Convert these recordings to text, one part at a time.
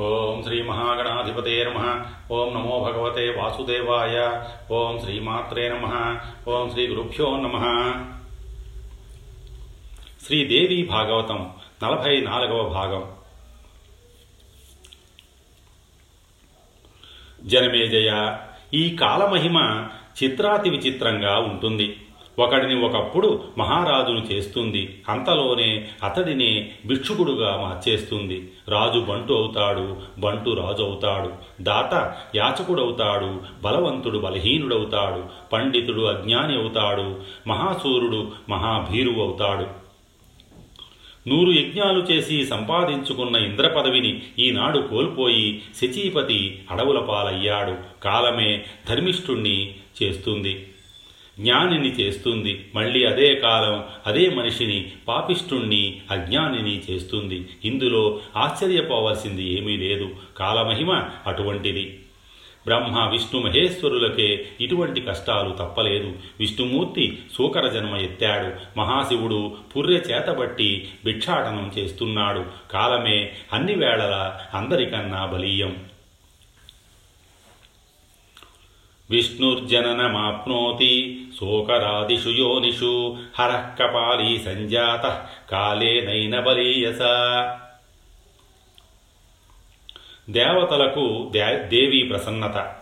ఓం శ్రీ మహాగణాధిపతే నమ ఓం నమో భగవతే వాసుదేవాయ. ఓం శ్రీమాత్రే నమ. ఓం శ్రీ గురుభ్యో నమ. శ్రీదేవి భాగవతం నలభై నాలుగవ భాగం. జనమేజయ ఈ కాలమహిమ చిత్రాతి విచిత్రంగా ఉంటుంది. ఒకడిని ఒకప్పుడు మహారాజును చేస్తుంది. అంతలోనే అతడినే భిక్షుకుడుగా మార్చేస్తుంది. రాజు బంటు అవుతాడు బంటు రాజు అవుతాడు. దాత యాచకుడవుతాడు బలవంతుడు బలహీనుడవుతాడు పండితుడు అజ్ఞాని అవుతాడు మహాసూరుడు మహాభీరువు అవుతాడు. నూరు యజ్ఞాలు చేసి సంపాదించుకున్న ఇంద్ర పదవిని ఈనాడు కోల్పోయి శచీపతి అడవుల పాలయ్యాడు. కాలమే ధర్మిష్ఠుణ్ణి చేస్తుంది. జ్ఞానిని చేస్తుంది. మళ్ళీ అదే కాలం అదే మనిషిని పాపిష్ఠుణ్ణి అజ్ఞానిని చేస్తుంది. ఇందులో ఆశ్చర్యపోవాల్సింది ఏమీ లేదు. కాలమహిమ అటువంటిది. బ్రహ్మ విష్ణు మహేశ్వరులకే ఇటువంటి కష్టాలు తప్పలేదు. విష్ణుమూర్తి సూకర జన్మ ఎత్తాడు. మహాశివుడు పుర్రె చేతబట్టి భిక్షాటనం చేస్తున్నాడు. కాలమే అన్ని వేళలా అందరికన్నా బలీయం. విష్ణుర్జననమాప్నోతి శోకరాదిషు యోనిషు హరః సంజాత కాలేనైన బలీయస. దేవతలకు దే దేవి ప్రసన్నత.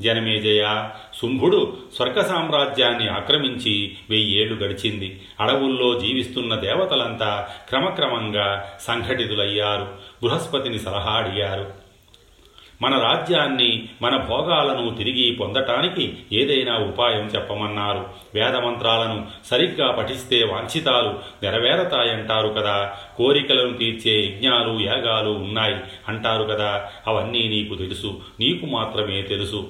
జనమేజయ శుంభుడు స్వర్గ సామ్రాజ్యాన్ని ఆక్రమించి వెయ్యేళ్ళు గడిచింది. అడవుల్లో జీవిస్తున్న దేవతలంతా క్రమక్రమంగా సంఘటితులయ్యారు. బృహస్పతిని సలహా అడిగారు మన రాజ్యాన్ని మన భోగాలను తిరిగి పొందటానికి ఏదైనా ఉపాయం చెప్పమన్నారు. వేదమంత్రాలను సరిగ్గా పఠిస్తే వాంఛితాలు నెరవేరతాయంటారు కదా. కోరికలను తీర్చే యజ్ఞాలు యాగాలు ఉన్నాయి అంటారు కదా. అవన్నీ నీకు తెలుసు నీకు మాత్రమే తెలుసు.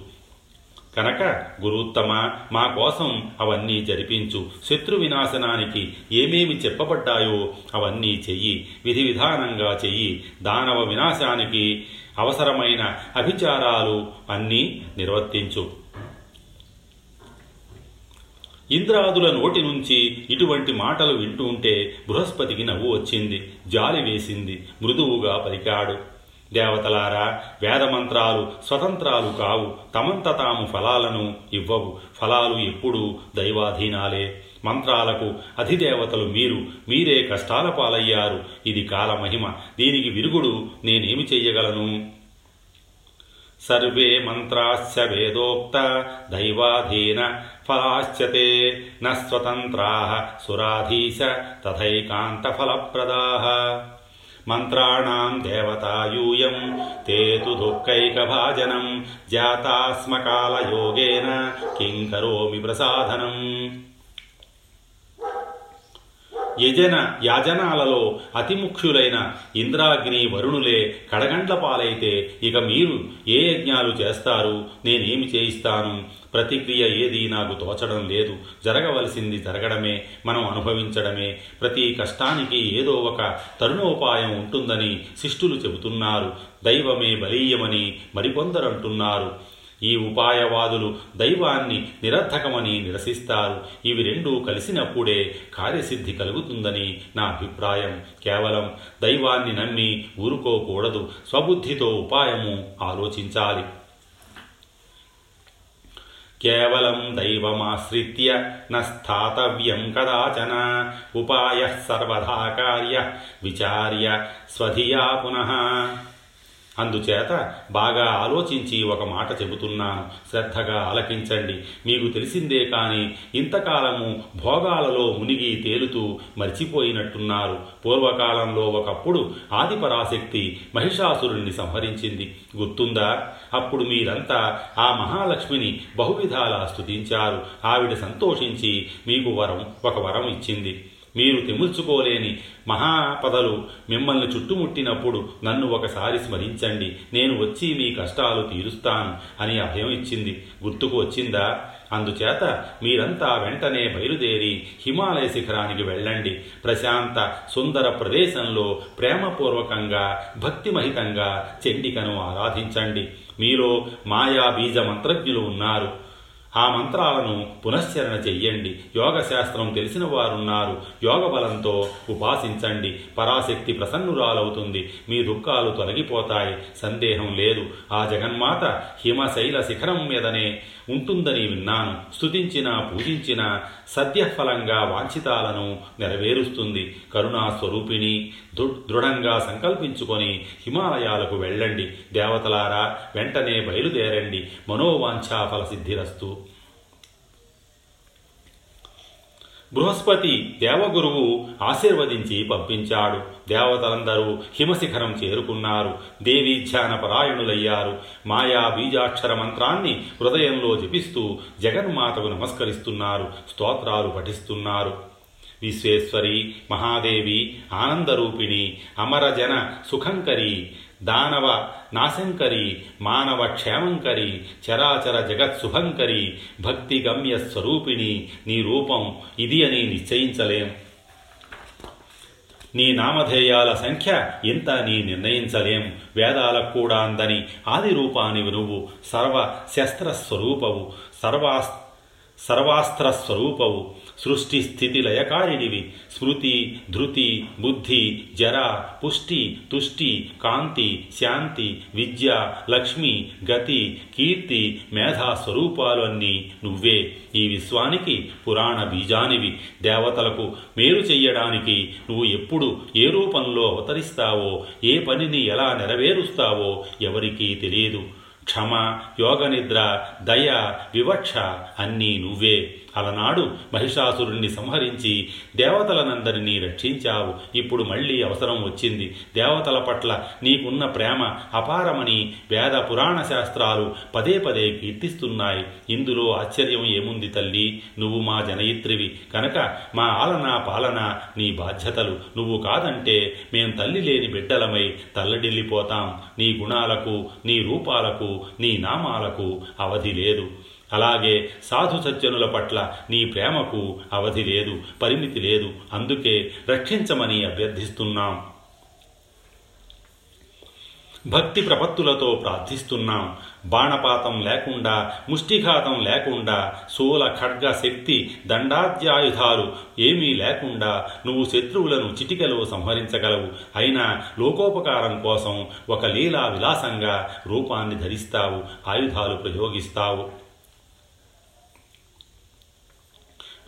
కనుక గురుత్తమ మా కోసం అవన్నీ జరిపించు. శత్రు వినాశనానికి ఏమేమి చెప్పబడ్డాయో అవన్నీ చెయ్యి. విధి విధానంగా చెయ్యి. దానవ వినాశానికి అవసరమైన అభిచారాలు అన్నీ నిర్వర్తించు. ఇంద్రాదుల నోటి నుంచి ఇటువంటి మాటలు వింటూ ఉంటే బృహస్పతికి నవ్వు వచ్చింది. జాలి వేసింది. మృదువుగా పలికాడు. దేవతలారా వేదమంత్రాలు స్వతంత్రాలు కావు. తమంత తాము ఫలాలను ఇవ్వవు. ఫలాలు ఎప్పుడూ దైవాధీనాలే. మంత్రాలకు అధిదేవతలు మీరు మీరే కష్టాల పాలయ్యారు. ఇది కాలమహిమ దీనికి విరుగుడు నేనేమి చెయ్యగలను? సర్వే మంత్రాశ్చ వేదోక్త దైవాధీన ఫలాశ్చతే నస్వతంత్రా సురాధీశ తథైకాంత ఫలప్రదా మంత్రాణం దేవతాయూయం తే తు దుఃఖైకభాజనం జాతాస్మకాలయోగేన కిం కరోమి ప్రసాదనం యజన యాజనాలలో అతి ముఖ్యులైన ఇంద్రాగ్ని వరుణులే కడగండ్ల పాలైతే ఇక మీరు ఏ యజ్ఞాలు చేస్తారు? నేనేమి చేయిస్తాను? ప్రతిక్రియ ఏది నాకు తోచడం లేదు. జరగవలసింది జరగడమే మనం అనుభవించడమే. ప్రతి కష్టానికి ఏదో ఒక తరుణోపాయం ఉంటుందని శిష్టులు చెబుతున్నారు. దైవమే బలీయమని మరికొందరంటున్నారు. ఈ ఉపాయవాదులు దైవాన్ని నిరర్థకమని నిరసిస్తారు. ఇవి రెండూ కలిసినప్పుడే కార్యసిద్ధి కలుగుతుందని నా అభిప్రాయం. కేవలం దైవాన్ని నమ్మి ఊరుకోకూడదు. స్వబుద్ధితో ఉపాయము ఆలోచించాలి. కేవలం దైవమాశ్రిత్య నస్థాతవ్యం కదాచన. ఉపాయ సర్వదా కార్య విచార్య స్వధియా పునః. అందుచేత బాగా ఆలోచించి ఒక మాట చెబుతున్నాను. శ్రద్ధగా ఆలకించండి. మీకు తెలిసిందే కానీ ఇంతకాలము భోగాలలో మునిగి తేలుతూ మర్చిపోయినట్టున్నారు. పూర్వకాలంలో ఒకప్పుడు ఆదిపరాశక్తి మహిషాసురుణ్ణి సంహరించింది. గుర్తుందా? అప్పుడు మీరంతా ఆ మహాలక్ష్మిని బహువిధాలా స్తుతించారు. ఆవిడ సంతోషించి మీకు వరం ఒక వరం ఇచ్చింది. మీరు తెముల్చుకోలేని మహాపదలు మిమ్మల్ని చుట్టుముట్టినప్పుడు నన్ను ఒకసారి స్మరించండి. నేను వచ్చి మీ కష్టాలు తీరుస్తాను అని అభయం ఇచ్చింది. గుర్తుకు వచ్చిందా? అందుచేత మీరంతా వెంటనే బయలుదేరి హిమాలయ శిఖరానికి వెళ్ళండి. ప్రశాంత సుందర ప్రదేశంలో ప్రేమపూర్వకంగా భక్తిమహితంగా చండికను ఆరాధించండి. మీలో మాయా బీజ మంత్రజ్ఞులు ఉన్నారు. ఆ మంత్రాలను పునశ్చరణ చెయ్యండి. యోగశాస్త్రం తెలిసిన వారున్నారు. యోగ బలంతో ఉపాసించండి. పరాశక్తి ప్రసన్నురాలవుతుంది. మీ దుఃఖాలు తొలగిపోతాయి. సందేహం లేదు. ఆ జగన్మాత హిమశైల శిఖరం మీదనే ఉంటుందని విన్నాను. స్తుతించిన పూజించిన సద్యఫలంగా వాంఛితాలను నెరవేరుస్తుంది. కరుణా స్వరూపిణి దృఢంగా సంకల్పించుకొని హిమాలయాలకు వెళ్ళండి. దేవతలారా వెంటనే బయలుదేరండి. మనోవాంఛా ఫల సిద్ధిరస్తు బృహస్పతి దేవగురువు ఆశీర్వదించి పంపించాడు. దేవతలందరూ హిమశిఖరం చేరుకున్నారు. దేవీ ధ్యాన పరాయణులయ్యారు మాయా బీజాక్షర మంత్రాన్ని హృదయంలో జపిస్తూ జగన్మాతకు నమస్కరిస్తున్నారు. స్తోత్రాలు పఠిస్తున్నారు. విశ్వేశ్వరి మహాదేవి ఆనందరూపిణి అమరజన సుఖంకరి దానవ నాశంకరి మానవ క్షేమంకరి చరాచర జగత్ శుభంకరి భక్తి గమ్య స్వరూపిణి నీ రూపం ఇది అని నిశ్చయించలేం. నీ నామధేయాల సంఖ్య ఇంత నీ నిర్ణయించలేం. వేదాలకు కూడా అందని ఆది రూపానివి నువ్వు. సర్వ శస్త్ర స్వరూపవు సర్వాస్ సర్వాస్త్ర స్వరూపవు సృష్టి స్థితి లయకారిణివి స్మృతి ధృతి బుద్ధి జర పుష్టి తుష్టి కాంతి శాంతి విద్య లక్ష్మి గతి కీర్తి మేధా స్వరూపాలు అన్నీ నువ్వే. ఈ విశ్వానికి పురాణ బీజానివి. దేవతలకు మేలు చెయ్యడానికి నువ్వు ఎప్పుడు ఏ రూపంలో అవతరిస్తావో ఏ పనిని ఎలా నెరవేరుస్తావో ఎవరికీ తెలియదు. క్షమ యోగనిద్ర దయ వివక్ష అన్నీ నువ్వే. అలనాడు మహిషాసురుణ్ణి సంహరించి దేవతలనందరినీ రక్షించావు. ఇప్పుడు మళ్ళీ అవసరం వచ్చింది. దేవతల పట్ల నీకున్న ప్రేమ అపారమని వేద పురాణ శాస్త్రాలు పదే పదే కీర్తిస్తున్నాయి. ఇందులో ఆశ్చర్యం ఏముంది తల్లి? నువ్వు మా జనయిత్రివి. కనుక మా ఆలన పాలన నీ బాధ్యతలు. నువ్వు కాదంటే మేం తల్లి లేని బిడ్డలమై తల్లడిల్లిపోతాం. నీ గుణాలకు నీ రూపాలకు నీ నామాలకు అవధి లేదు. అలాగే సాధు సజ్జనుల పట్ల నీ ప్రేమకు అవధి లేదు పరిమితి లేదు. అందుకే రక్షించమని అభ్యర్థిస్తున్నాం. భక్తి ప్రపత్తులతో ప్రార్థిస్తున్నాం. బాణపాతం లేకుండా ముష్టిఘాతం లేకుండా శూల ఖడ్గ శక్తి దండాద్యాయుధాలు ఏమీ లేకుండా నువ్వు శత్రువులను చిటికలో సంహరించగలవు. అయినా లోకోపకారం కోసం ఒక లీలా విలాసంగా రూపాన్ని ధరిస్తావు ఆయుధాలు ప్రయోగిస్తావు.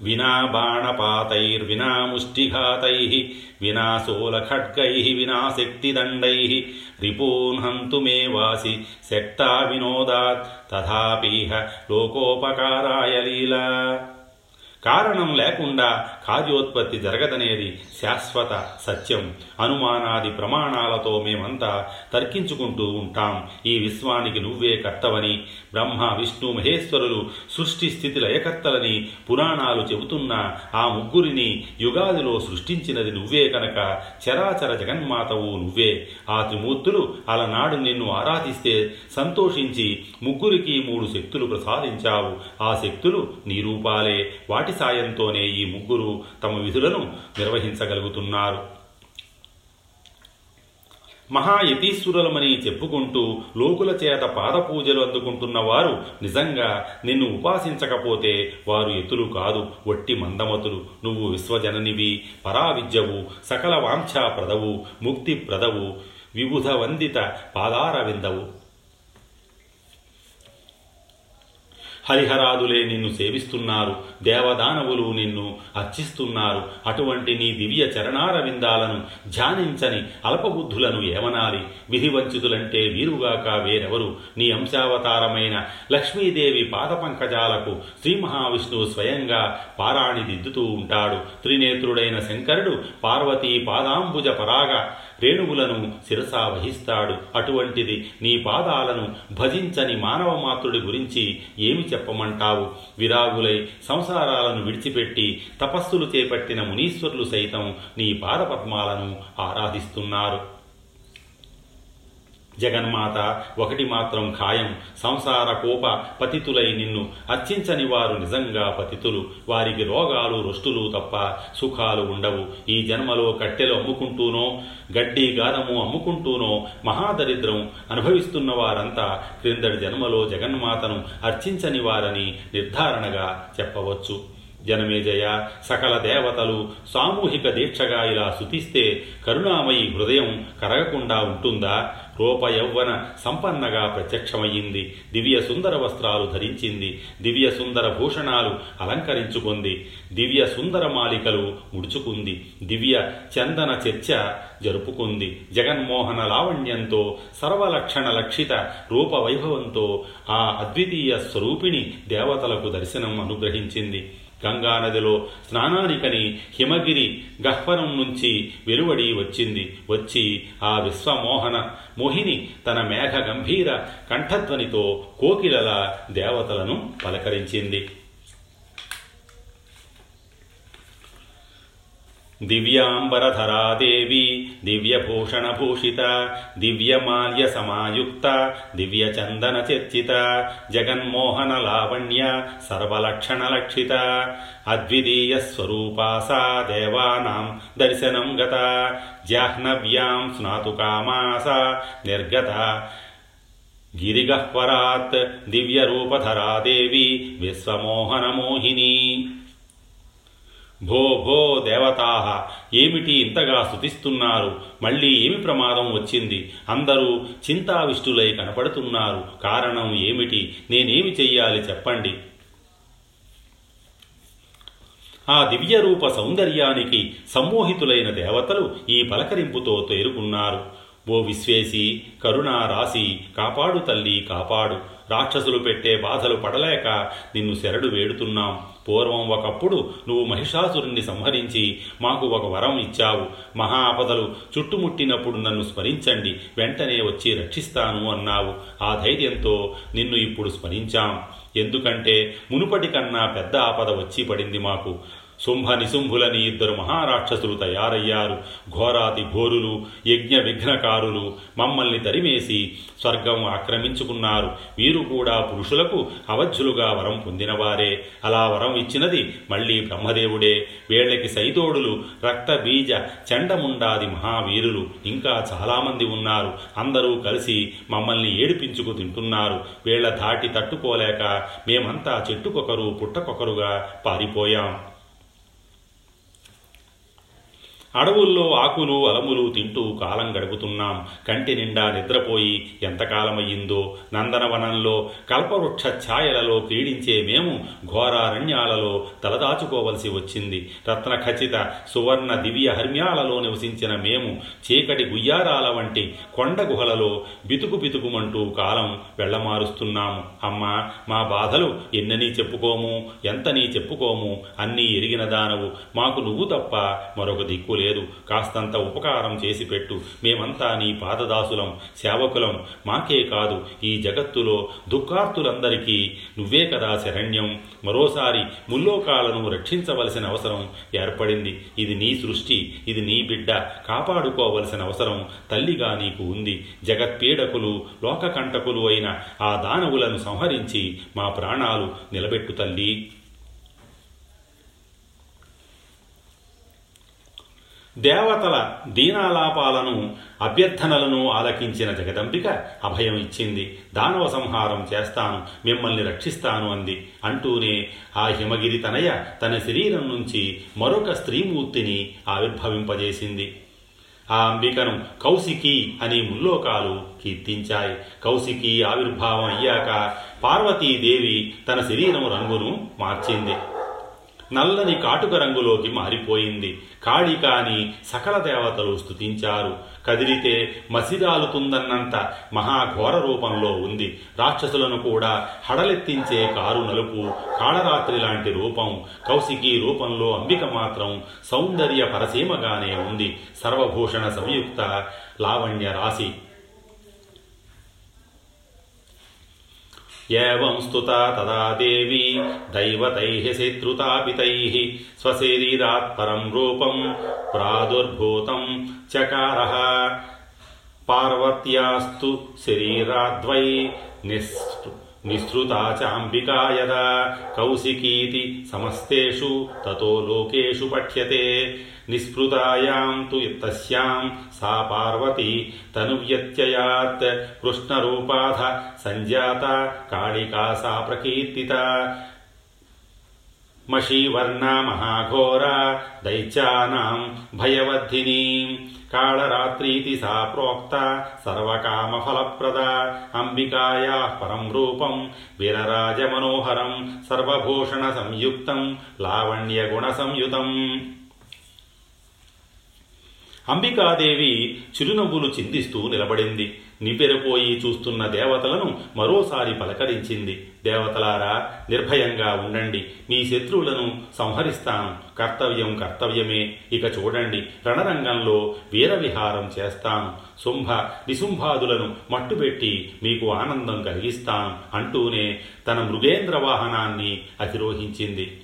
వినా బాణపాతైర్వినా ముష్టిఘాతై వినా శూలఖడ్గై వినా శక్తిదండై రిపూన్ హంతుమేవాసి శక్తా వినోదాత్ తథాపీహ లోకోపకారాయ లీలా. కారణం లేకుండా కార్యోత్పత్తి జరగదనేది శాశ్వత సత్యం. అనుమానాది ప్రమాణాలతో మేమంతా తర్కించుకుంటూ ఉంటాం. ఈ విశ్వానికి నువ్వే కర్తవని బ్రహ్మ విష్ణు మహేశ్వరులు సృష్టి స్థితి లయకర్తలని పురాణాలు చెబుతున్న ఆ ముగ్గురిని యుగాదిలో సృష్టించినది నువ్వే కనుక చరాచర జగన్మాతవు నువ్వే. ఆ త్రిమూర్తులు అలనాడు నిన్ను ఆరాధిస్తే సంతోషించి ముగ్గురికి మూడు శక్తులు ప్రసాదించావు. ఆ శక్తులు నీ రూపాలే. వాటి సాయంతోనే ఈ ముగ్గురు తమ విధులను నిర్వహించగలుగుతున్నారు. మహాయతీశ్వరులమని చెప్పుకుంటూ లోకుల చేత పాదపూజలు అందుకుంటున్న వారు నిజంగా నిన్ను ఉపాసించకపోతే వారు ఎతులు కాదు వట్టి మందమతులు. నువ్వు విశ్వజననివి పరావిద్యవు సకల వాంఛా ప్రదవు ముక్తి ప్రదవు విబుధ వందిత హరిహరాదులే నిన్ను సేవిస్తున్నారు దేవదానవులు నిన్ను అర్చిస్తున్నారు. అటువంటి నీ దివ్య చరణార విందాలను ధ్యానించని అల్పబుద్ధులను ఏమనాలి? విధివంచితులంటే వీరుగాక వేరెవరు? నీ అంశావతారమైన లక్ష్మీదేవి పాదపంకజాలకు శ్రీ మహావిష్ణువు స్వయంగా పారాణి దిద్దుతూ ఉంటాడు. త్రినేత్రుడైన శంకరుడు పార్వతీ పాదాంబుజ పరాగ రేణువులను శిరసా వహిస్తాడు. అటువంటిది నీ పాదాలను భజించని మానవ మాతృడి గురించి ఏమి చెప్పమంటావు? విరాగులై సంసారాలను విడిచిపెట్టి తపస్సులు చేపట్టిన మునీశ్వరులు సైతం నీ పాదపద్మాలను ఆరాధిస్తున్నారు. జగన్మాత ఒకటి మాత్రం ఖాయం. సంసార కోప పతితులై నిన్ను అర్చించని వారు నిజంగా పతితులు. వారికి రోగాలు రుష్టులు తప్ప సుఖాలు ఉండవు. ఈ జన్మలో కట్టెలు అమ్ముకుంటూనో గడ్డి గానము అమ్ముకుంటూనో మహాదరిద్రం అనుభవిస్తున్న వారంతా క్రిందటి జన్మలో జగన్మాతను అర్చించని వారని నిర్ధారణగా చెప్పవచ్చు. జనమేజయ సకల దేవతలు సామూహిక దీక్షగా ఇలా శుతిస్తే కరుణామయి హృదయం కరగకుండా ఉంటుందా? రూప యౌవన సంపన్నగా ప్రత్యక్షమయ్యింది. దివ్య సుందర వస్త్రాలు ధరించింది. దివ్య సుందర భూషణాలు అలంకరించుకుంది. దివ్య సుందర మాలికలు ముడుచుకుంది. దివ్య చందన చర్చ జరుపుకుంది. జగన్మోహన లావణ్యంతో సర్వలక్షణ లక్షిత రూపవైభవంతో ఆ అద్వితీయ స్వరూపిణి దేవతలకు దర్శనం అనుగ్రహించింది. గంగానదిలో స్నానానికని హిమగిరి గహ్వరం నుంచి వెలువడి వచ్చింది. వచ్చి ఆ విశ్వమోహన మోహిని తన మేఘ గంభీర కంఠధ్వనితో కోకిలల దేవతలను పలకరించింది. దివ్యాంబరధరా దేవి దివ్యభూషణభూషిత దివ్యమాల్య సమాయుక్త దివ్యచందన చర్చిత జగన్మోహన లావణ్య సర్వలక్షణలక్షిత అద్వితీయ స్వరూపా సా దేవానాం దర్శనం గత జాహ్నవ్యాం స్నాతుకామాస నిర్గత గిరిగహ్వరాత్ దివ్యరూపధరా దేవి విశ్వమోహనమోహిని భో భో దేవతాహ ఏమిటి ఇంతగా స్థుతిస్తున్నారు మళ్ళీ ఏమి ప్రమాదం వచ్చింది? అందరూ చింతావిష్టులై కనపడుతున్నారు. కారణం ఏమిటి? నేనేమి చెయ్యాలి చెప్పండి. ఆ దివ్యరూప సౌందర్యానికి సమ్మోహితులైన దేవతలు ఈ పలకరింపుతో తేరుకున్నారు. ఓ విశ్వేసి కరుణా రాసి కాపాడు తల్లి కాపాడు. రాక్షసులు పెట్టే బాధలు పడలేక నిన్ను శరడు వేడుతున్నాం. పూర్వం ఒకప్పుడు నువ్వు మహిషాసురుణ్ణి సంహరించి మాకు ఒక వరం ఇచ్చావు. మహా ఆపదలు చుట్టుముట్టినప్పుడు నన్ను స్మరించండి. వెంటనే వచ్చి రక్షిస్తాను అన్నావు. ఆ ధైర్యంతో నిన్ను ఇప్పుడు స్మరించాం. ఎందుకంటే మునుపటి కన్నా పెద్ద ఆపద వచ్చి పడింది మాకు. శుంభ నిశుంభులని ఇద్దరు మహారాక్షసులు తయారయ్యారు. ఘోరాతి ఘోరులు యజ్ఞ విఘ్నకారులు మమ్మల్ని తరిమేసి స్వర్గం ఆక్రమించుకున్నారు. వీరు కూడా పురుషులకు అవధ్యులుగా వరం పొందినవారే. అలా వరం ఇచ్చినది మళ్ళీ బ్రహ్మదేవుడే. వీళ్ళకి సైతోడులు రక్త బీజ చండముండాది మహావీరులు ఇంకా చాలామంది ఉన్నారు. అందరూ కలిసి మమ్మల్ని ఏడిపించుకు తింటున్నారు. వీళ్ళ ధాటి తట్టుకోలేక మేమంతా చెట్టుకొకరు పుట్టకొకరుగా పారిపోయాం. అడవుల్లో ఆకులు అలములు తింటూ కాలం గడుపుతున్నాం. కంటి నిండా నిద్రపోయి ఎంతకాలమయ్యిందో నందనవనంలో కల్పవృక్ష ఛాయలలో క్రీడించే మేము ఘోరారణ్యాలలో తలదాచుకోవలసి వచ్చింది. రత్నఖచిత సువర్ణ దివ్య హర్మ్యాలలో నివసించిన మేము చీకటి గుయ్యారాల వంటి కొండ గుహలలో బితుకు బితుకుమంటూ కాలం వెళ్ళమారుస్తున్నాము అమ్మా మా బాధలు ఎన్నని చెప్పుకోము ఎంతని చెప్పుకోము అన్నీ ఎరిగిన దానవు. మాకు నువ్వు తప్ప మరొక దిక్కు లేదు. కాస్తంత ఉపకారం చేసి పెట్టు. మేమంతా నీ పాదదాసులం సేవకులం. మాకే కాదు ఈ జగత్తులో దుఃఖార్తులందరికీ నువ్వే కదా శరణ్యం. మరోసారి ముల్లోకాలను రక్షించవలసిన అవసరం ఏర్పడింది. ఇది నీ సృష్టి ఇది నీ బిడ్డ. కాపాడుకోవలసిన అవసరం తల్లిగా నీకు ఉంది. జగత్పీడకులు లోకకంటకులు అయిన ఆ దానవులను సంహరించి మా ప్రాణాలు నిలబెట్టు తల్లి. దేవతల దీనాలాపాలను అభ్యర్థనలను ఆలకించిన జగదంబిక అభయం ఇచ్చింది. దానవ సంహారం చేస్తాను మిమ్మల్ని రక్షిస్తాను అంది. అంటూనే ఆ హిమగిరి తనయ తన శరీరం నుంచి మరొక స్త్రీమూర్తిని ఆవిర్భవింపజేసింది. ఆ అంబికను కౌశికి అని ముల్లోకాలు కీర్తించాయి. కౌశికి ఆవిర్భావం అయ్యాక పార్వతీదేవి తన శరీరం రంగును మార్చింది. నల్లని కాటుక రంగులోకి మారిపోయింది. కాళికాని సకల దేవతలు స్తుతించారు. కదిలితే మసిరాలుతుందన్నంత మహాఘోర రూపంలో ఉంది. రాక్షసులను కూడా హడలెత్తించే కారు నలుపు కాళరాత్రి లాంటి రూపం కౌశికీ రూపంలో అంబిక మాత్రం సౌందర్య పరసీమగానే ఉంది. సర్వభూషణ సంయుక్త లావణ్య రాశి. ఏం స్తుతా తదా దేవీ దైవతైః శత్రుతాపితైః స్వశరీరాత్ పరం రూపం ప్రాదుర్భూతం చకారः పార్వత్యాస్తు శరీరాద్వై నిస్సు నిస్సృతా చాంబికా యదా కౌశికీతి సమస్తేషు తతో లోకేషు పఠ్యతే నిస్పృతాయాం తు తస్యాం సా పార్వతీ తనువ్యత్యయాత్ కృష్ణరూపాధ సంజాత కాళికా సా ప్రకీర్తిత మషీవర్ణ మహాఘోరా దైత్యానాం భయవర్ధినీ కాళరాత్రీతి సా ప్రోక్త సర్వకామఫలప్రద అంబికాయా పరం రూపం వీరరాజమనోహరం సర్వభూషణ సంయుక్తం లావణ్యగుణ సంయుతం అంబికాదేవి చిరునవ్వులు చిందిస్తూ నిలబడింది. నిపెరపోయి చూస్తున్న దేవతలను మరోసారి పలకరించింది. దేవతలారా నిర్భయంగా ఉండండి. మీ శత్రువులను సంహరిస్తాను. కర్తవ్యం కర్తవ్యమే. ఇక చూడండి రణరంగంలో వీరవిహారం చేస్తాను. శుంభ నిశుంభాదులను మట్టుపెట్టి మీకు ఆనందం కలిగిస్తాను అంటూనే తన మృగేంద్ర వాహనాన్ని అధిరోహించింది.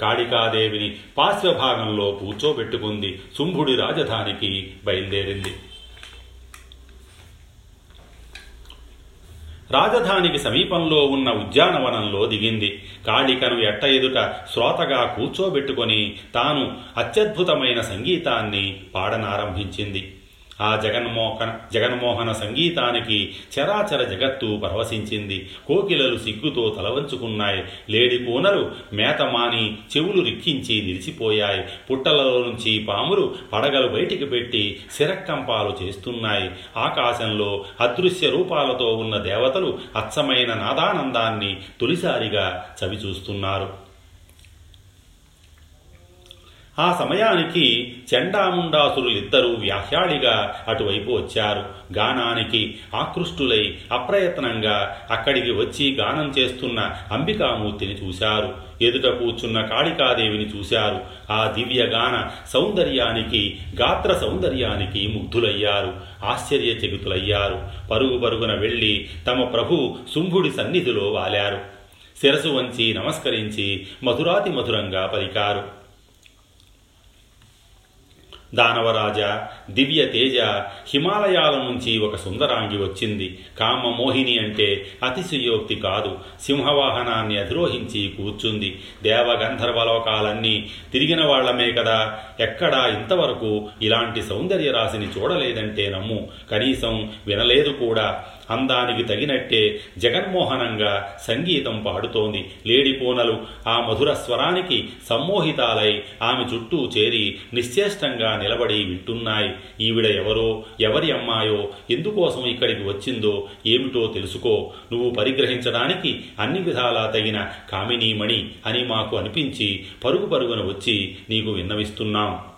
కాళికాదేవిని పార్శ్వభాగంలో కూర్చోబెట్టుకుంది. శుంభుడి రాజధానికి బయలుదేరింది. రాజధానికి సమీపంలో ఉన్న ఉద్యానవనంలో దిగింది. కాళికను ఎట్ట ఎదుట శ్రోతగా కూర్చోబెట్టుకొని తాను అత్యద్భుతమైన సంగీతాన్ని పాడనారంభించింది. ఆ జగన్మోహన జగన్మోహన సంగీతానికి చరాచర జగత్తు పరవశించింది. కోకిలలు సిగ్గుతో తలవంచుకున్నాయి. లేడి కూనలు మేతమాని చెవులు రిక్కించి నిలిచిపోయాయి. పుట్టలలో నుంచి పాములు పడగలు బయటికి పెట్టి శిరక్కంపాలు చేస్తున్నాయి. ఆకాశంలో అదృశ్య రూపాలతో ఉన్న దేవతలు అచ్చమైన నాదానందాన్ని తొలిసారిగా చవిచూస్తున్నారు. ఆ సమయానికి చండాముండాసురులిద్దరూ వ్యాహ్యాళిగా అటువైపు వచ్చారు. గానానికి ఆకృష్టులై అప్రయత్నంగా అక్కడికి వచ్చి గానం చేస్తున్న అంబికామూర్తిని చూశారు. ఎదుట కూర్చున్న కాళికాదేవిని చూశారు. ఆ దివ్య గాన సౌందర్యానికి గాత్ర సౌందర్యానికి ముగ్ధులయ్యారు. ఆశ్చర్యచకితులయ్యారు. పరుగు పరుగున వెళ్ళి తమ ప్రభు శుంభుడి సన్నిధిలో వాలారు. శిరసు వంచి నమస్కరించి మధురాతి మధురంగా పలికారు. దానవరాజ దివ్య తేజ హిమాలయాల నుంచి ఒక సుందరాంగి వచ్చింది. కామ మోహిని అంటే అతిశయోక్తి కాదు. సింహవాహనాన్ని అధిరోహించి కూర్చుంది. దేవగంధర్వలోకాలన్నీ తిరిగిన వాళ్ళమే కదా. ఎక్కడా ఇంతవరకు ఇలాంటి సౌందర్య రాశిని చూడలేదంటే నమ్ము. కనీసం వినలేదు కూడా. అందానికి తగినట్టే జగన్మోహనంగా సంగీతం పాడుతోంది. లేడిపోనలు ఆ మధుర స్వరానికి సమ్మోహితాలై ఆమె చుట్టూ చేరి నిశ్చేష్టంగా నిలబడి వింటున్నాయి. ఈవిడ ఎవరో ఎవరి అమ్మాయో ఎందుకోసం ఇక్కడికి వచ్చిందో ఏమిటో తెలుసుకో. నువ్వు పరిగ్రహించడానికి అన్ని విధాలా తగిన కామినీమణి అని మాకు అనిపించి పరుగు పరుగున వచ్చి నీకు విన్నవిస్తున్నాం.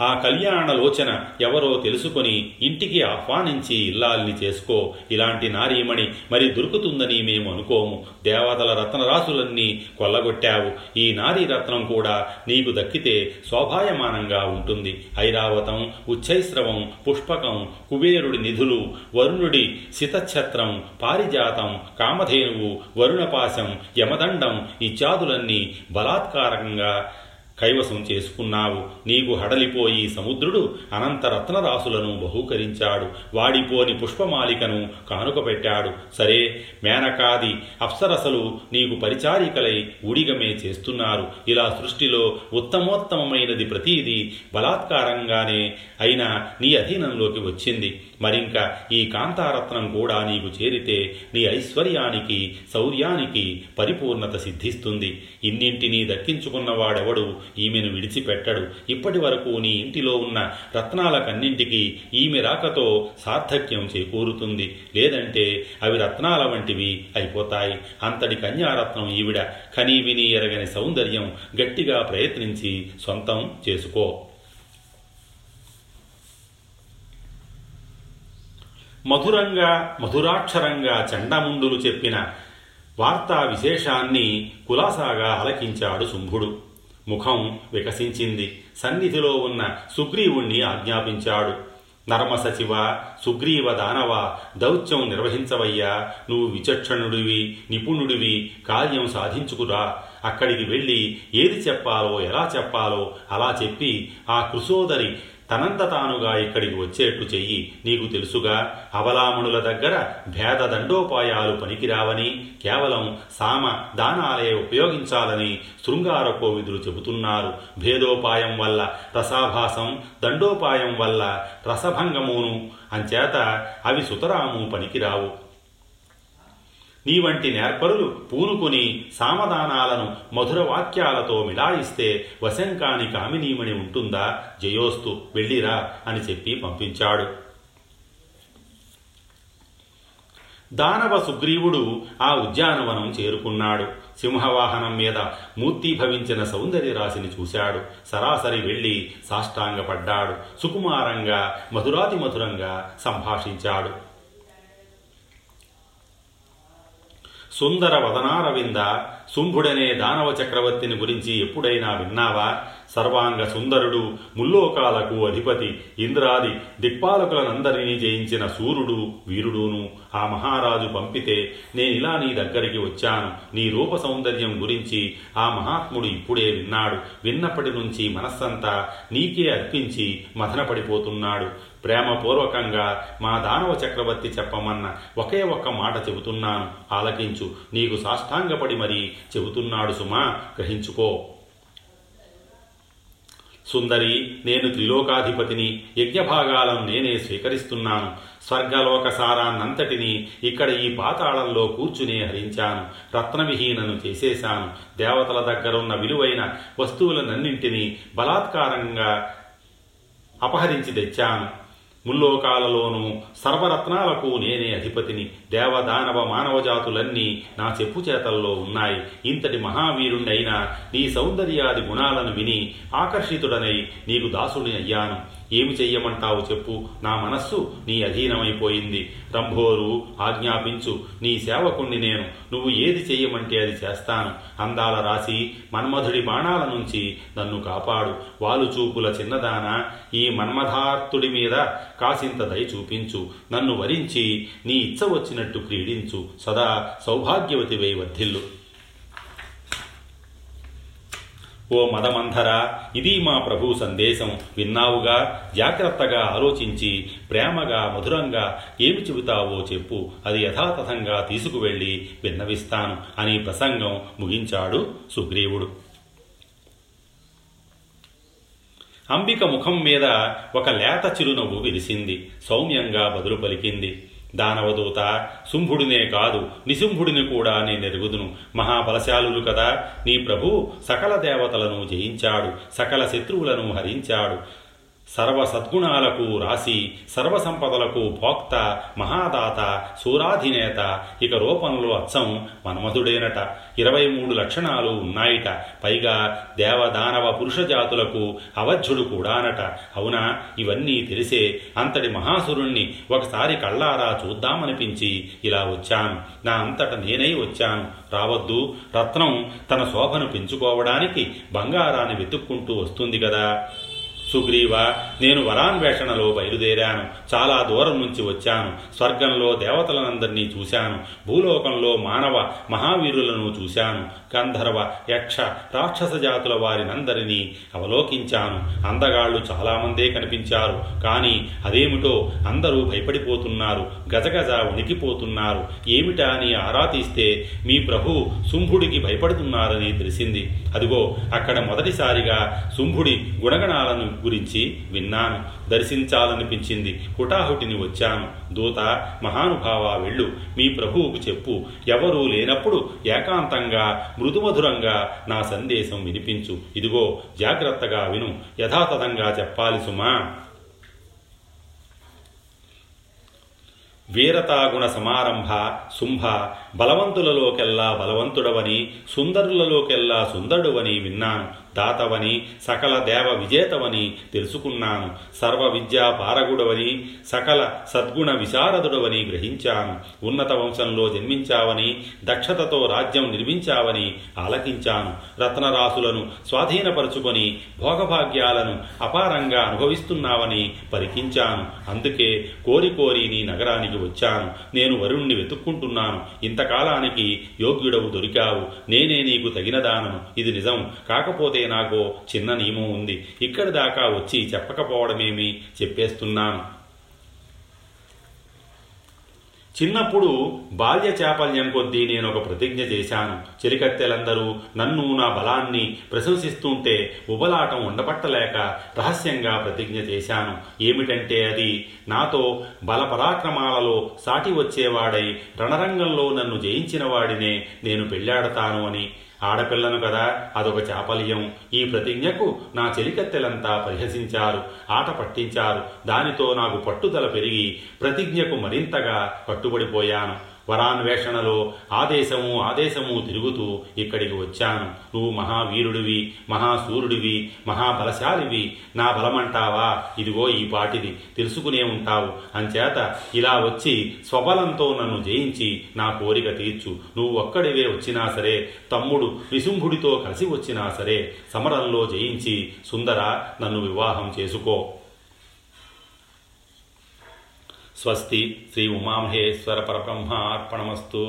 ఆ కళ్యాణలోచన ఎవరో తెలుసుకొని ఇంటికి ఆహ్వానించి ఇల్లాల్ని చేసుకో. ఇలాంటి నారీమణి మరి దొరుకుతుందని మేము అనుకోము. దేవతల రత్నరాశులన్నీ కొల్లగొట్టావు. ఈ నారీ రత్నం కూడా నీకు దక్కితే శోభాయమానంగా ఉంటుంది. ఐరావతం ఉచ్చైశ్రవం పుష్పకం కుబేరుడి నిధులు వరుణుడి శితఛత్రం పారిజాతం కామధేనువు వరుణపాశం యమదండం ఇత్యాదులన్నీ బలాత్కారంగా కైవసం చేసుకున్నావు. నీకు హడలిపోయి సముద్రుడు అనంతరత్నరాశులను బహూకరించాడు. వాడిపోని పుష్పమాలికను కానుక పెట్టాడు. సరే మేనకాది అప్సరసలు నీకు పరిచారికలై ఊడిగమే చేస్తున్నారు. ఇలా సృష్టిలో ఉత్తమోత్తమమైనది ప్రతీది బలాత్కారంగానే అయినా నీ అధీనంలోకి వచ్చింది. మరింక ఈ కాంతారత్నం కూడా నీకు చేరితే నీ ఐశ్వర్యానికి శౌర్యానికి పరిపూర్ణత సిద్ధిస్తుంది. ఇన్నింటినీ దక్కించుకున్నవాడెవడు ఈమెను విడిచిపెట్టడు. ఇప్పటి వరకు నీ ఇంటిలో ఉన్న రత్నాలకన్నింటికి ఈమె రాకతో సార్థక్యం చేకూరుతుంది. లేదంటే అవి రత్నాల వంటివి అయిపోతాయి. అంతటి కన్యారత్నం ఈవిడ కనీ విని ఎరగని సౌందర్యం గట్టిగా ప్రయత్నించి సొంతం చేసుకో. మధురంగా మధురాక్షరంగా చండముండులు చెప్పిన వార్తా విశేషాన్ని కులాసాగా అలకించాడు శుంభుడు. ముఖం వికసించింది. సన్నిధిలో ఉన్న సుగ్రీవుణ్ణి ఆజ్ఞాపించాడు. నర్మసచివ సుగ్రీవ దానవ దౌత్యం నిర్వహించవయ్యా. నువ్వు విచక్షణుడివి నిపుణుడివి కార్యం సాధించుకురా. అక్కడికి వెళ్ళి ఏది చెప్పాలో ఎలా చెప్పాలో అలా చెప్పి ఆ కృసోదరి తనంత తానుగా ఇక్కడికి వచ్చేట్టు చెయ్యి. నీకు తెలుసుగా అవలామణుల దగ్గర భేద దండోపాయాలు పనికిరావని కేవలం సామ దానాలే ఉపయోగించాలని శృంగార కోవిదులు చెబుతున్నారు. భేదోపాయం వల్ల రసాభాసం దండోపాయం వల్ల రసభంగమును అంచేత అవి సుతరాము పనికిరావు. నీ వంటి నేర్పరులు పూనుకొని సామదానాలను మధుర వాక్యాలతో మిలాయిస్తే వశంకాని కామినీమణి ఉంటుందా? జయోస్తు వెళ్ళిరా అని చెప్పి పంపించాడు. దానవ సుగ్రీవుడు ఆ ఉద్యానవనం చేరుకున్నాడు. సింహవాహనం మీద మూర్తిభవించిన సౌందర్య రాశిని చూశాడు. సరాసరి వెళ్ళి సాష్టాంగపడ్డాడు. సుకుమారంగా మధురాతి మధురంగా సంభాషించాడు. సుందర వదనారవింద శుంభుడనే దానవ చక్రవర్తిని గురించి ఎప్పుడైనా విన్నావా? సర్వాంగ సుందరుడు ముల్లోకాలకు అధిపతి ఇంద్రాది దిక్పాలకులనందరినీ జయించిన సూర్యుడు వీరుడును. ఆ మహారాజు పంపితే నేనిలా నీ దగ్గరికి వచ్చాను. నీ రూప సౌందర్యం గురించి ఆ మహాత్ముడు ఇప్పుడే విన్నాడు. విన్నప్పటి నుంచి మనస్సంతా నీకే అర్పించి మదనపడిపోతున్నాడు ప్రేమపూర్వకంగా మా దానవ చక్రవర్తి చెప్పమన్న ఒకే ఒక్క మాట చెబుతున్నాను. ఆలకించు. నీకు సాష్టాంగపడి మరీ చెబుతున్నాడు సుమా. గ్రహించుకో. సుందరి నేను త్రిలోకాధిపతిని యజ్ఞభాగాలను నేనే స్వీకరిస్తున్నాను. స్వర్గలోకసారాన్నంతటిని ఇక్కడ ఈ పాతాళంలో కూర్చునే హరించాను. రత్నవిహీనను చేసేశాను. దేవతల దగ్గరున్న విలువైన వస్తువులనన్నింటినీ బలాత్కారంగా అపహరించి తెచ్చాను. ముల్లోకాలలోనూ సర్వరత్నాలకు నేనే అధిపతిని. దేవదానవ మానవజాతులన్నీ నా చెప్పు చేతల్లో ఉన్నాయి. ఇంతటి మహావీరుణ్ణైనా నీ సౌందర్యాది గుణాలను విని ఆకర్షితుడనై నీకు దాసుని అయ్యాను. ఏమి చెయ్యమంటావు చెప్పు. నా మనస్సు నీ అధీనమైపోయింది. రంభోరు ఆజ్ఞాపించు. నీ సేవకుణ్ణి నేను. నువ్వు ఏది చెయ్యమంటే అది చేస్తాను. అందాల రాసి మన్మధుడి బాణాల నుంచి నన్ను కాపాడు. వాలు చూపుల చిన్నదాన ఈ మన్మధార్తుడి మీద కాసింత దయ చూపించు. నన్ను వరించి నీ ఇచ్చ వచ్చినట్టు క్రీడించు. సదా సౌభాగ్యవతివై వర్ధిల్లు. ఓ మదమంధర ఇది మా ప్రభు సందేశం. విన్నావుగా? జాగ్రత్తగా ఆలోచించి ప్రేమగా మధురంగా ఏమి చెబుతావో చెప్పు. అది యథాతథంగా తీసుకువెళ్ళి విన్నవిస్తాను అని ప్రసంగం ముగించాడు సుగ్రీవుడు. అంబిక ముఖం మీద ఒక లేత చిరునవ్వు విరిసింది. సౌమ్యంగా బదులు పలికింది. దానవదూత శుంభుడినే కాదు నిశుంభుడిని కూడా నేనెరుగుదును మహాబలశాలులు కదా నీ ప్రభు సకల దేవతలను జయించాడు సకల శత్రువులను హరించాడు. సర్వ సద్గుణాలకు రాసి సర్వసంపదలకు భోక్త మహాదాత సూరాధినేత ఇక రూపంలో అచ్చం మన్మధుడేనట. ఇరవై మూడు లక్షణాలు ఉన్నాయిట. పైగా దేవదానవ పురుష జాతులకు అవధ్యుడు కూడానట. అవునా? ఇవన్నీ తెలిసే అంతటి మహాసురుణ్ణి ఒకసారి కళ్ళారా చూద్దామనిపించి ఇలా వచ్చాను. నా అంతట నేనై వచ్చాను. రావద్దు. రత్నం తన శోభను పెంచుకోవడానికి బంగారాన్ని వెతుక్కుంటూ వస్తుంది కదా. సుగ్రీవ నేను వరాన్వేషణలో బయలుదేరాను. చాలా దూరం నుంచి వచ్చాను. స్వర్గంలో దేవతలనందరినీ చూశాను. భూలోకంలో మానవ మహావీరులను చూశాను. గంధర్వ యక్ష రాక్షస జాతుల వారినందరినీ అవలోకించాను. అందగాళ్ళు చాలామందే కనిపించారు. కానీ అదేమిటో అందరూ భయపడిపోతున్నారు. గజగజ ఉనికిపోతున్నారు. ఏమిటా అని ఆరా తీస్తే మీ ప్రభు శుంభుడికి భయపడుతున్నారని తెలిసింది. అదిగో అక్కడ మొదటిసారిగా శుంభుడి గుణగణాలను గురించి విన్నాను. దర్శించాలనిపించింది. హుటాహుటిని వచ్చాను. దూత మహానుభావ వెళ్ళు. మీ ప్రభువుకు చెప్పు. ఎవరూ లేనప్పుడు ఏకాంతంగా మృదుమధురంగా నా సందేశం వినిపించు. ఇదిగో జాగ్రత్తగా విను. యథాతథంగా చెప్పాలి సుమా. వీరతాగుణ సమారంభ శుంభ బలవంతులలోకెల్లా బలవంతుడవని సుందరులలోకెల్లా సుందరుడవని విన్నాను. దాతవని సకల దేవ విజేతవని తెలుసుకున్నాను. సర్వ విద్యా పారగుడవని సకల సద్గుణ విశారదుడవని గ్రహించాను. ఉన్నత వంశంలో జన్మించావని దక్షతతో రాజ్యం నిర్మించావని ఆలకించాను. రత్నరాశులను స్వాధీనపరుచుకొని భోగభాగ్యాలను అపారంగా అనుభవిస్తున్నావని పరికించాను. అందుకే కోరి కోరి నీ నగరానికి వచ్చాను. నేను వరుణ్ణి వెతుక్కుంటున్నాను. ఇంతకాలానికి యోగ్యుడవు దొరికావు. నేనే నీకు తగిన దానను ఇది నిజం. కాకపోతే నాకు చిన్న నియమం ఉంది. ఇక్కడి దాకా వచ్చి చెప్పకపోవడమేమి చెప్పేస్తున్నాను. చిన్నప్పుడు బాల్య చాపల్యం కొద్దీ నేను ఒక ప్రతిజ్ఞ చేశాను. చెలికత్తెలందరూ నన్ను నా బలాన్ని ప్రశంసిస్తుంటే ఉబలాటం ఉండపట్టలేక రహస్యంగా ప్రతిజ్ఞ చేశాను. ఏమిటంటే అది నాతో బల పరాక్రమాలలో సాటి వచ్చేవాడై రణరంగంలో నన్ను జయించిన వాడినే నేను పెళ్ళాడతాను అని ఆడపిల్లను కదా అదొక చాపల్యం. ఈ ప్రతిజ్ఞకు నా చెలికత్తెలంతా పరిహసించారు ఆట పట్టించారు. దానితో నాకు పట్టుదల పెరిగి ప్రతిజ్ఞకు మరింతగా కట్టుబడిపోయాను. వరాన్వేషణలో ఆదేశము ఆదేశము తిరుగుతూ ఇక్కడికి వచ్చాను. నువ్వు మహావీరుడివి మహాసూరుడివి మహాబలశాలివి. నా బలమంటావా? ఇదిగో ఈ పాటిది. తెలుసుకునే ఉంటావు. అంచేత ఇలా వచ్చి స్వబలంతో నన్ను జయించి నా కోరిక తీర్చు. నువ్వు ఒక్కడివే వచ్చినా సరే తమ్ముడు నిశుంభుడితో కలిసి వచ్చినా సరే సమరంలో జయించి సుందర నన్ను వివాహం చేసుకో. స్వస్తి శ్రీ ఉమామహేశ్వర పరబ్రహ్మ అర్పణమస్తు